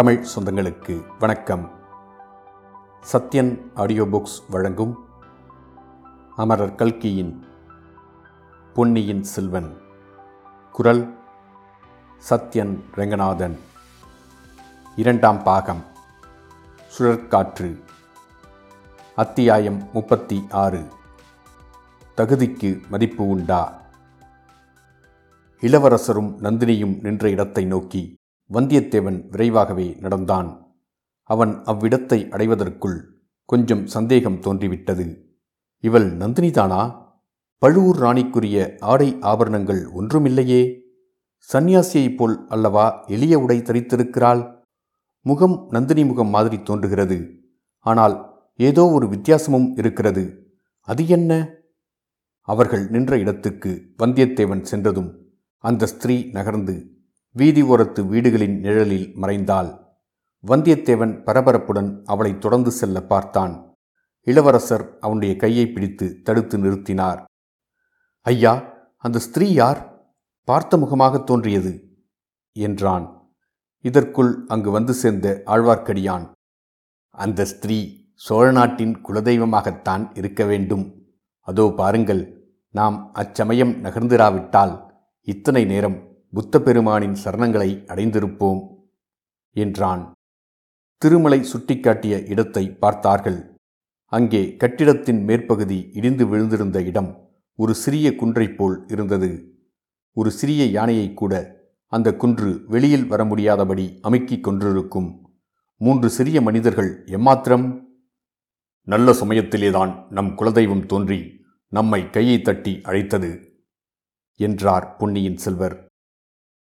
தமிழ் சொந்தங்களுக்கு வணக்கம். Sathyan audio books வழங்கும் அமரர் கல்கியின் பொன்னியின் செல்வன். குரல் சத்யன் ரெங்கநாதன். இரண்டாம் பாகம். சுழற்காற்று. அத்தியாயம் முப்பத்தி ஆறு. தகுதிக்கு மதிப்பு உண்டா? இளவரசரும் நந்தினியும் நின்ற இடத்தை நோக்கி வந்தியத்தேவன் விரைவாகவே நடந்தான். அவன் அவ்விடத்தை அடைவதற்குள் கொஞ்சம் சந்தேகம் தோன்றிவிட்டது. இவள் நந்தினிதானா? பழுவூர் ராணிக்குரிய ஆடை ஆபரணங்கள் ஒன்றுமில்லையே. சந்நியாசியைப் போல் அல்லவா எளிய உடை தரித்திருக்கிறாள்? முகம் நந்தினி முகம் மாதிரி தோன்றுகிறது. ஆனால் ஏதோ ஒரு வித்தியாசமும் இருக்கிறது. அது என்ன? அவர்கள் நின்ற இடத்துக்கு வந்தியத்தேவன் சென்றதும் அந்த ஸ்திரீ நகர்ந்து வீதி ஓரத்து வீடுகளின் நிழலில் மறைந்தாள். வந்தியத்தேவன் பரபரப்புடன் அவளை தொடர்ந்து செல்ல பார்த்தான். இளவரசர் அவனுடைய கையை பிடித்து தடுத்து நிறுத்தினார். ஐயா அந்த ஸ்திரீ யார்? பார்த்த முகமாக தோன்றியது என்றான். இதற்குள் அங்கு வந்து சேர்ந்த ஆழ்வார்க்கடியான். அந்த ஸ்திரீ சோழ நாட்டின் குலதெய்வமாகத்தான் இருக்க வேண்டும். அதோ பாருங்கள் நாம் அச்சமயம் நகர்ந்திராவிட்டால் இத்தனை நேரம் புத்த பெருமானின் சரணங்களை அடைந்திருப்போம் என்றான். திருமலை சுட்டிக்காட்டிய இடத்தை பார்த்தார்கள். அங்கே கட்டிடத்தின் மேற்பகுதி இடிந்து விழுந்திருந்த இடம் ஒரு சிறிய குன்றைப் போல் இருந்தது. ஒரு சிறிய யானையை கூட அந்த குன்று வெளியில் வர முடியாதபடி அமுக்கிக் கொண்டிருக்கும். மூன்று சிறிய மனிதர்கள் எம்மாத்திரம்? நல்ல சமயத்திலேதான் நம் குலதெய்வம் தோன்றி நம்மை கையை தட்டி அழைத்தது என்றார் பொன்னியின் செல்வர்.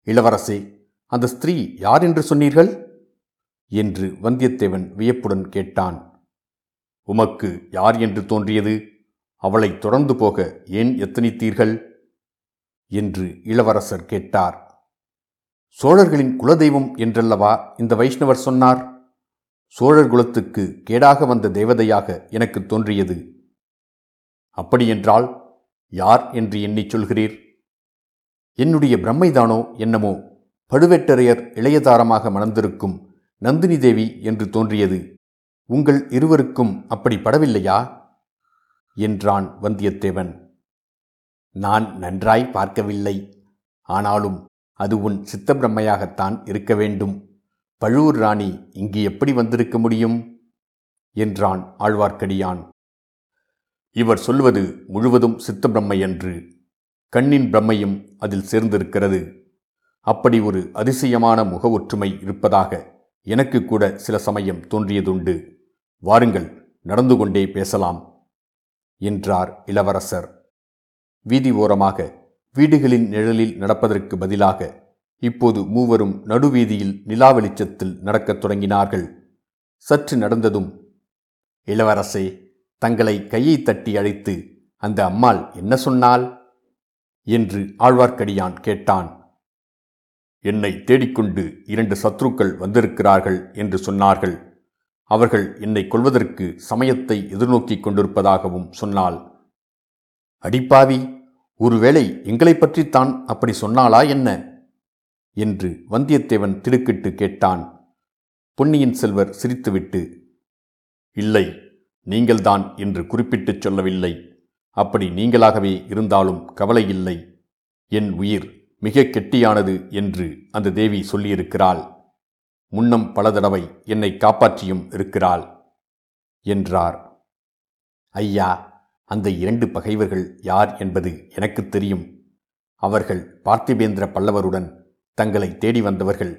இளவரசே அந்த ஸ்திரீ யார் என்று சொன்னீர்கள்? என்று வந்தியத்தேவன் வியப்புடன் கேட்டான். உமக்கு யார் என்று தோன்றியது? அவளை தொடர்ந்து போக ஏன் எத்தனித்தீர்கள்? என்று இளவரசர் கேட்டார். சோழர்களின் குலதெய்வம் என்றல்லவா இந்த வைஷ்ணவர் சொன்னார்? சோழர் குலத்துக்கு கேடாக வந்த தேவதையாக எனக்கு தோன்றியது. அப்படியென்றால் யார் என்று எண்ணிச் சொல்கிறீர்? என்னுடைய பிரம்மைதானோ என்னமோ பழுவேட்டரையர் இளையதாரமாக மணந்திருக்கும் நந்தினி தேவி என்று தோன்றியது. உங்கள் இருவருக்கும் அப்படி படவில்லையா? என்றான் வந்தியத்தேவன். நான் நன்றாய் பார்க்கவில்லை. ஆனாலும் அது உன் சித்தப்பிரம்மையாகத்தான் இருக்க வேண்டும். பழுவூர் ராணி இங்கு எப்படி வந்திருக்க முடியும்? என்றான் ஆழ்வார்க்கடியான். இவர் சொல்வது முழுவதும் சித்தப்பிரம்மை என்று கண்ணின் பிரம்மையும் அதில் சேர்ந்திருக்கிறது. அப்படி ஒரு அதிசயமான முக ஒற்றுமை இருப்பதாக எனக்கு கூட சில சமயம் தோன்றியதுண்டு. வாருங்கள் நடந்து கொண்டே பேசலாம் என்றார் இளவரசர். வீதி ஓரமாக வீடுகளின் நிழலில் நடப்பதற்கு பதிலாக இப்போது மூவரும் நடுவீதியில் நிலா வெளிச்சத்தில் நடக்கத் தொடங்கினார்கள். சற்று நடந்ததும் இளவரசே தங்களை கையை தட்டி அழைத்து அந்த அம்மாள் என்ன சொன்னாள்? என்று ஆழ்வார்க்கடியான் கேட்டான். என்னை தேடிக்கொண்டு இரண்டு சத்ருக்கள் வந்திருக்கிறார்கள் என்று சொன்னார்கள். அவர்கள் என்னை கொள்வதற்கு சமயத்தை எதிர்நோக்கிக் கொண்டிருப்பதாகவும் சொன்னாள். அடிப்பாவி ஒருவேளை எங்களை பற்றித்தான் அப்படி சொன்னாளா என்ன? என்று வந்தியத்தேவன் திடுக்கிட்டு கேட்டான். பொன்னியின் செல்வர் சிரித்துவிட்டு இல்லை நீங்கள்தான் என்று குறிப்பிட்டுச் சொல்லவில்லை. அப்படி நீங்களாகவே இருந்தாலும் கவலை இல்லை என் உயிர் மிக கெட்டியானது என்று அந்த தேவி சொல்லியிருக்கிறாள். முன்னம் பல தடவை என்னை காப்பாற்றியும் இருக்கிறாள் என்றார். ஐயா அந்த இரண்டு பகைவர்கள் யார் என்பது எனக்கு தெரியும். அவர்கள் பார்த்திபேந்திர பல்லவருடன் தங்களை தேடி வந்தவர்கள்.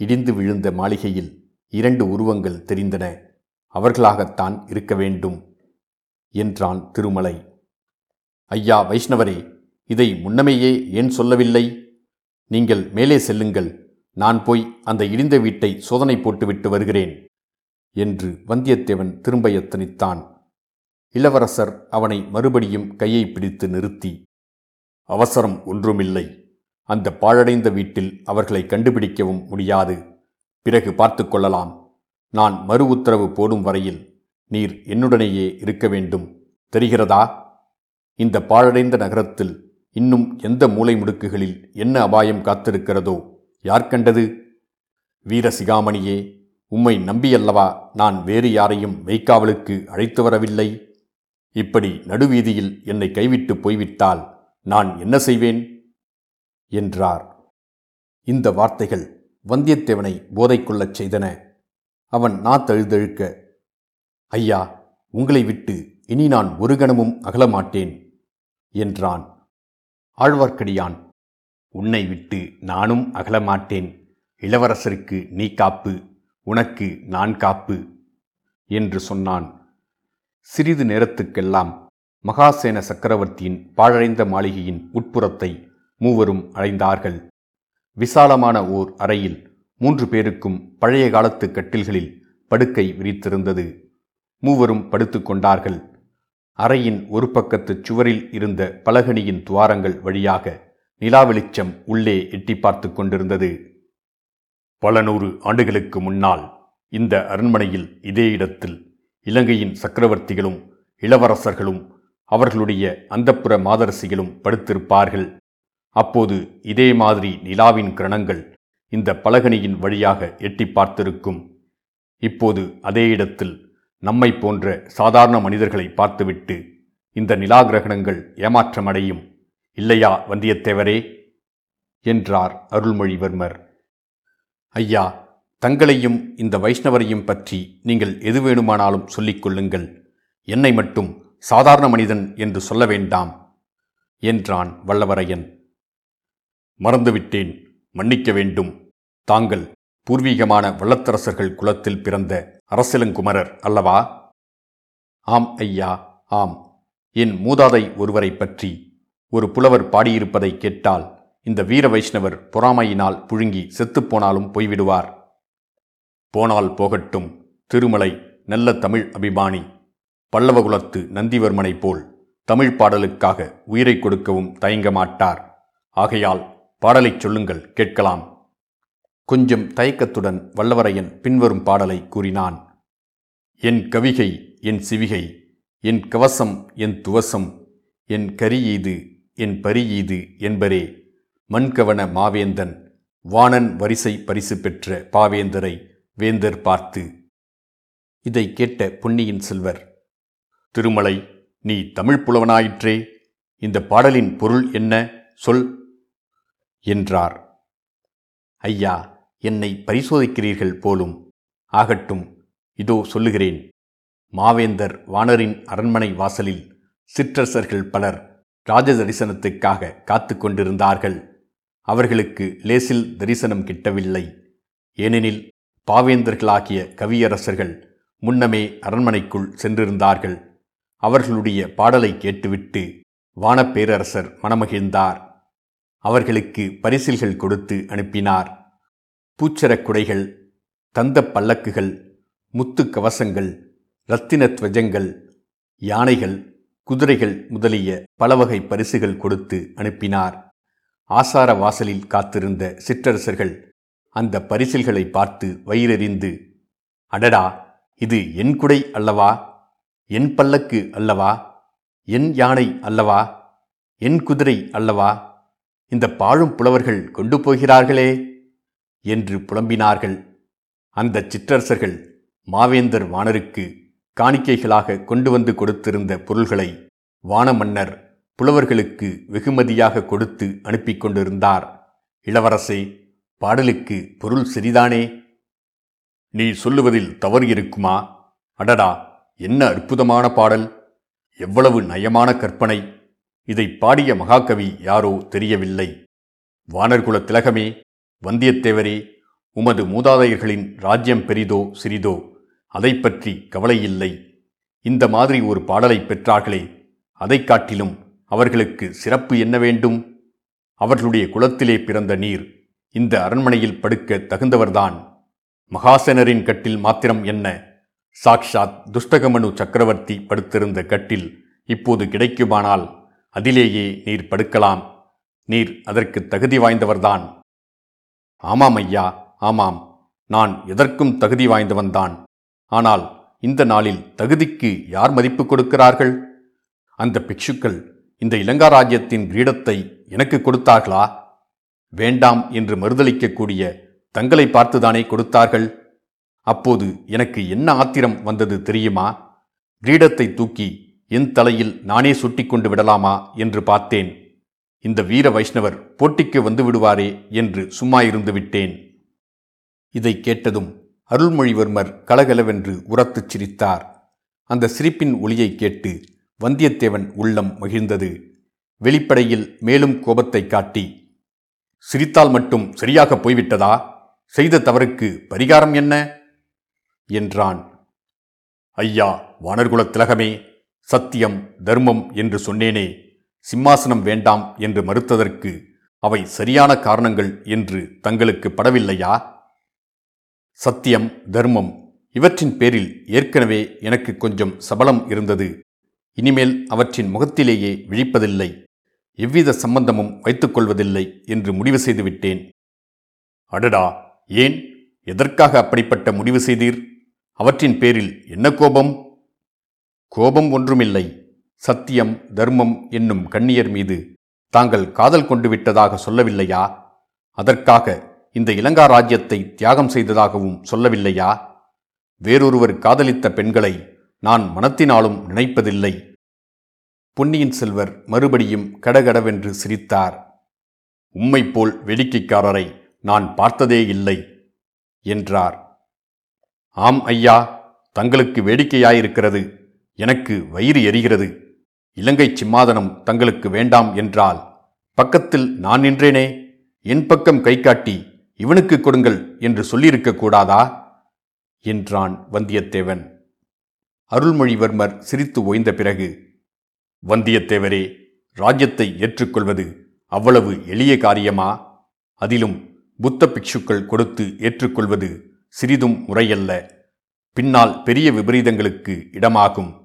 இடிந்து விழுந்த மாளிகையில் இரண்டு உருவங்கள் தெரிந்தன. அவர்களாகத்தான் இருக்க வேண்டும் என்றான் திருமலை. ஐயா வைஷ்ணவரே இதை முன்னமேயே ஏன் சொல்லவில்லை? நீங்கள் மேலே செல்லுங்கள். நான் போய் அந்த இடிந்த வீட்டை சோதனை போட்டுவிட்டு வருகிறேன் என்று வந்தியத்தேவன் திரும்ப எத்தனித்தான். இளவரசர் அவனை மறுபடியும் கையை பிடித்து நிறுத்தி அவசரம் ஒன்றுமில்லை. அந்த பாழடைந்த வீட்டில் அவர்களை கண்டுபிடிக்கவும் முடியாது. பிறகு பார்த்து கொள்ளலாம். நான் மறு உத்தரவு போடும் வரையில் நீர் என்னுடனேயே இருக்க வேண்டும். தெரிகிறதா? இந்த பாழடைந்த நகரத்தில் இன்னும் எந்த மூலை முடுக்குகளில் என்ன அபாயம் காத்திருக்கிறதோ யார் கண்டது? வீரசிகாமணியே உம்மை நம்பியல்லவா நான் வேறு யாரையும் மெய்க்காவலுக்கு அழைத்து வரவில்லை? இப்படி நடுவீதியில் என்னை கைவிட்டு போய்விட்டால் நான் என்ன செய்வேன்? என்றார். இந்த வார்த்தைகள் வந்தியத்தேவனை போதை கொள்ளச் செய்தன. அவன் நா தழுதழுக்க ஐயா உங்களை விட்டு இனி நான் ஒரு கணமும் அகலமாட்டேன் என்றான். ஆழ்வார்க்கடியான் உன்னை விட்டு நானும் அகலமாட்டேன். இளவரசருக்கு நீ காப்பு உனக்கு நான் காப்பு என்று சொன்னான். சிறிது நேரத்துக்கெல்லாம் மகாசேன சக்கரவர்த்தியின் பாழடைந்த மாளிகையின் உட்புறத்தை மூவரும் அடைந்தார்கள். விசாலமான ஓர் அறையில் மூன்று பேருக்கும் பழைய காலத்து கட்டில்களில் படுக்கை விரித்திருந்தது. மூவரும் படுத்துக்கொண்டார்கள் அறையின் ஒரு பக்கத்துச் சுவரில் இருந்த பலகணியின் துவாரங்கள் வழியாக நிலா வெளிச்சம் உள்ளே எட்டி பார்த்து கொண்டிருந்தது. பல நூறு ஆண்டுகளுக்கு முன்னால் இந்த அரண்மனையில் இதே இடத்தில் இலங்கையின் சக்கரவர்த்திகளும் இளவரசர்களும் அவர்களுடைய அந்தப்புற மாதரசிகளும் படுத்திருப்பார்கள். அப்போது இதே மாதிரி நிலாவின் கிரணங்கள் இந்த பலகணியின் வழியாக எட்டி பார்த்திருக்கும். இப்போது அதே இடத்தில் நம்மை போன்ற சாதாரண மனிதர்களை பார்த்துவிட்டு இந்த நிலாகிரகணங்கள் ஏமாற்றமடையும். இல்லையா வந்தியத்தேவரே? என்றார் அருள்மொழிவர்மர். ஐயா தங்களையும் இந்த வைஷ்ணவரையும் பற்றி நீங்கள் எது வேணுமானாலும் சொல்லிக் கொள்ளுங்கள். என்னை மட்டும் சாதாரண மனிதன் என்று சொல்ல வேண்டாம் என்றான் வல்லவரையன். மறந்துவிட்டேன் மன்னிக்க வேண்டும். தாங்கள் பூர்வீகமான வல்லத்தரசர்கள் குலத்தில் பிறந்த அரசிலங்குமரர் அல்லவா? ஆம் ஐயா ஆம். என் மூதாதை ஒருவரை பற்றி ஒரு புலவர் பாடியிருப்பதை கேட்டால் இந்த வீர வைஷ்ணவர் பொறாமையினால் புழுங்கி செத்துப்போனாலும் போய்விடுவார். போனால் போகட்டும் திருமலை நல்ல தமிழ் அபிமானி பல்லவகுலத்து நந்திவர்மனைப் போல் தமிழ் பாடலுக்காக உயிரை கொடுக்கவும் தயங்க மாட்டார். ஆகையால் பாடலைச் சொல்லுங்கள் கேட்கலாம். கொஞ்சம் தயக்கத்துடன் வல்லவரையன் பின்வரும் பாடலை கூறினான். என் கவிகை என் சிவிகை என் கவசம் என் துவசம் என் கரியீது என் பரியீது என்பரே. மண்கவன மாவேந்தன் வாணன் வரிசை பரிசு பெற்ற பாவேந்தரை வேந்தர் பார்த்து இதை கேட்ட பொன்னியின் செல்வர் திருமலை நீ தமிழ் புலவனாயிற்றே இந்த பாடலின் பொருள் என்ன? சொல் என்றார். ஐயா என்னை பரிசோதிக்கிறீர்கள் போலும். ஆகட்டும் இதோ சொல்லுகிறேன். மாவேந்தர் வானரின் அரண்மனை வாசலில் சிற்றரசர்கள் பலர் ராஜ தரிசனத்துக்காக காத்து கொண்டிருந்தார்கள். அவர்களுக்கு லேசில் தரிசனம் கிட்டவில்லை. ஏனெனில் பாவேந்தர்களாகிய கவியரசர்கள் முன்னமே அரண்மனைக்குள் சென்றிருந்தார்கள். அவர்களுடைய பாடலை கேட்டுவிட்டு வானப்பேரரசர் மனமகிழ்ந்தார். அவர்களுக்கு பரிசில்கள் கொடுத்து அனுப்பினார். பூச்சரக் குடைகள் தந்த பல்லக்குகள் முத்து கவசங்கள் இரத்தின துவஜங்கள் யானைகள் குதிரைகள் முதலிய பலவகை பரிசுகள் கொடுத்து அனுப்பினார். ஆசார வாசலில் காத்திருந்த சிற்றரசர்கள் அந்த பரிசில்களை பார்த்து வயிறறிந்து அடடா இது என் குடை அல்லவா? என் பல்லக்கு அல்லவா? என் யானை அல்லவா? என் குதிரை அல்லவா? இந்த பாழும் புலவர்கள் கொண்டு போகிறார்களே! என்று புலம்பினார்கள். அந்த சிற்றரசர்கள் மாவேந்தர் வாணருக்கு காணிக்கைகளாக கொண்டு வந்து கொடுத்திருந்த பொருள்களை வானமன்னர் புலவர்களுக்கு வெகுமதியாக கொடுத்து அனுப்பி கொண்டிருந்தார். இளவரசே பாடலுக்கு பொருள் சரிதானே நீ சொல்லுவதில் தவறு இருக்குமா? அடடா என்ன அற்புதமான பாடல்! எவ்வளவு நயமான கற்பனை! இதை பாடிய மகாகவி யாரோ தெரியவில்லை. வானர்குல திலகமே வந்தியத்தேவரே உமது மூதாதையர்களின் ராஜ்யம் பெரிதோ சிறிதோ அதை பற்றி கவலையில்லை. இந்த மாதிரி ஒரு பாடலை பெற்றார்களே அதைக் காட்டிலும் அவர்களுக்கு சிறப்பு என்ன வேண்டும்? அவர்களுடைய குலத்திலே பிறந்த நீர் இந்த அரண்மனையில் படுக்க தகுந்தவர்தான். மகாசேனரின் கட்டில் மாத்திரம் என்ன? சாக்ஷாத் துஷ்டகமனு சக்கரவர்த்தி படுத்திருந்த கட்டில் இப்போது கிடைக்குமானால் அதிலேயே நீர் படுக்கலாம். நீர் அதற்கு தகுதி வாய்ந்தவர்தான். ஆமாம் ஐயா ஆமாம். நான் எதற்கும் தகுதி வாய்ந்தவன்தான் ஆனால் இந்த நாளில் தகுதிக்கு யார் மதிப்பு கொடுக்கிறார்கள்? அந்த பிக்ஷுக்கள் இந்த இலங்காராஜ்யத்தின் கிரீடத்தை எனக்கு கொடுத்தார்களா? வேண்டாம் என்று மறுதளிக்கக்கூடிய தங்களை பார்த்துதானே கொடுத்தார்கள்? அப்போது எனக்கு என்ன ஆத்திரம் வந்தது தெரியுமா? கிரீடத்தை தூக்கி என் தலையில் நானே சுட்டிக் கொண்டு விடலாமா என்று பார்த்தேன். இந்த வீர வைஷ்ணவர் போட்டிக்கு வந்து விடுவாரே என்று சும்மா இருந்து விட்டேன். இதை கேட்டதும் அருள்மொழிவர்மர் கலகலவென்று உரத்துச் சிரித்தார். அந்த சிரிப்பின் ஒளியை கேட்டு வந்தியத்தேவன் உள்ளம் மகிழ்ந்தது. வெளிப்படையில் மேலும் கோபத்தை காட்டி சிரித்தால் மட்டும் சரியாக போய்விட்டதா? செய்த தவறுக்கு பரிகாரம் என்ன? என்றான். ஐயா வானர்குலத் திலகமே சத்தியம் தர்மம் என்று சொன்னேனே. சிம்மாசனம் வேண்டாம் என்று மறுத்ததற்கு அவை சரியான காரணங்கள் என்று தங்களுக்கு படவில்லையா? சத்தியம் தர்மம் இவற்றின் பேரில் ஏற்கனவே எனக்கு கொஞ்சம் சபலம் இருந்தது. இனிமேல் அவற்றின் முகத்திலேயே விழிப்பதில்லை. எவ்வித சம்பந்தமும் வைத்துக்கொள்வதில்லை என்று முடிவு செய்துவிட்டேன். அடடா! ஏன்? எதற்காக அப்படிப்பட்ட முடிவு செய்தீர்? அவற்றின் பேரில் என்ன கோபம்? கோபம் ஒன்றுமில்லை. சத்தியம் தர்மம் என்னும் கண்ணியர் மீது தாங்கள் காதல் கொண்டு விட்டதாக சொல்லவில்லையா? அதற்காக இந்த இலங்கா ராஜ்யத்தை தியாகம் செய்ததாகவும் சொல்லவில்லையா? வேறொருவர் காதலித்த பெண்களை நான் மனத்தினாலும் நினைப்பதில்லை. பொன்னியின் செல்வர் மறுபடியும் கடகடவென்று சிரித்தார். உம்மை போல் வேடிக்கைக்காரரை நான் பார்த்ததே இல்லை என்றார். ஆம் ஐயா தங்களுக்கு வேடிக்கையாயிருக்கிறது. எனக்கு வயிறு எரிகிறது. இலங்கை சிம்மாதனம் தங்களுக்கு வேண்டாம் என்றால் பக்கத்தில் நான் நின்றேனே என் பக்கம் கை காட்டி இவனுக்கு கொடுங்கள் என்று சொல்லியிருக்க கூடாதா? என்றான் வந்தியத்தேவன். அருள்மொழிவர்மர் சிரித்து ஓய்ந்த பிறகு வந்தியத்தேவரே ராஜ்யத்தை ஏற்றுக்கொள்வது அவ்வளவு எளிய காரியமா? அதிலும் புத்த பிக்ஷுக்கள் கொடுத்து ஏற்றுக்கொள்வது சிறிதும் முறையல்ல. பின்னால் பெரிய விபரீதங்களுக்கு இடமாகும்.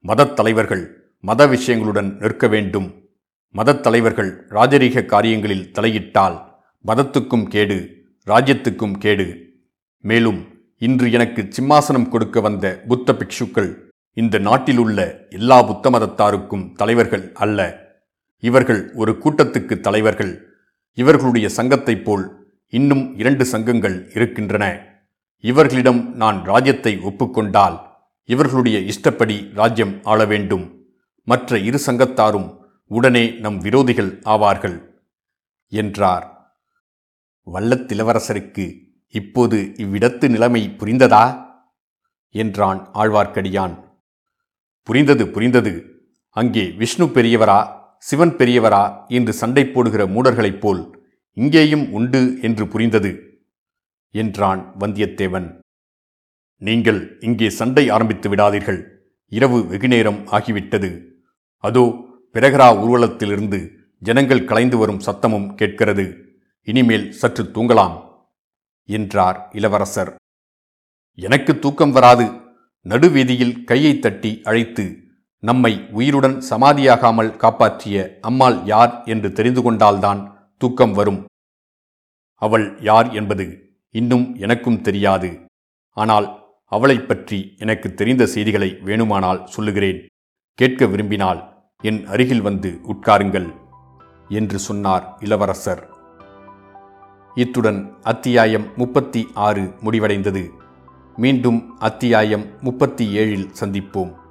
மதத் தலைவர்கள் மத விஷயங்களுடன் நிற்க வேண்டும். மதத் தலைவர்கள் ராஜரீக காரியங்களில் தலையிட்டால் மதத்துக்கும் கேடு ராஜ்யத்துக்கும் கேடு. மேலும் இன்று எனக்கு சிம்மாசனம் கொடுக்க வந்த புத்த பிக்ஷுக்கள் இந்த நாட்டிலுள்ள எல்லா புத்த மதத்தாருக்கும் தலைவர்கள் அல்ல. இவர்கள் ஒரு கூட்டத்துக்கு தலைவர்கள். இவர்களுடைய சங்கத்தைப் போல் இன்னும் இரண்டு சங்கங்கள் இருக்கின்றன. இவர்களிடம் நான் ராஜ்யத்தை ஒப்புக்கொண்டால் இவர்களுடைய இஷ்டப்படி ராஜ்யம் ஆள வேண்டும். மற்ற இரு சங்கத்தாரும் உடனே நம் விரோதிகள் ஆவார்கள் என்றார். வல்லத்திலவரசருக்கு இப்போது இவ்விடத்து நிலைமை புரிந்ததா? என்றான் ஆழ்வார்க்கடியான். புரிந்தது புரிந்தது. அங்கே விஷ்ணு பெரியவரா சிவன் பெரியவரா என்று சண்டை போடுகிற மூடர்களைப் போல் இங்கேயும் உண்டு என்று புரிந்தது என்றான் வந்தியத்தேவன். நீங்கள் இங்கே சண்டை ஆரம்பித்து விடாதீர்கள். இரவு வெகுநேரம் ஆகிவிட்டது. அதோ பிரகரா ஊர்வலத்திலிருந்து ஜனங்கள் கலைந்து வரும் சத்தமும் கேட்கிறது. இனிமேல் சற்று தூங்கலாம் என்றார் இளவரசர். எனக்கு தூக்கம் வராது. நடுவீதியில் கையை தட்டி அழைத்து நம்மை உயிருடன் சமாதியாகாமல் காப்பாற்றிய அம்மாள் யார் என்று தெரிந்து கொண்டால்தான் தூக்கம் வரும். அவள் யார் என்பது இன்னும் எனக்கும் தெரியாது. ஆனால் அவளைப் பற்றி எனக்கு தெரிந்த செய்திகளை வேணுமானால் சொல்லுகிறேன். கேட்க விரும்பினால் என் அருகில் வந்து உட்காருங்கள் என்று சொன்னார் இளவரசர். இத்துடன் அத்தியாயம் முப்பத்தி ஆறு முடிவடைந்தது. மீண்டும் அத்தியாயம் முப்பத்தி ஏழில் சந்திப்போம்.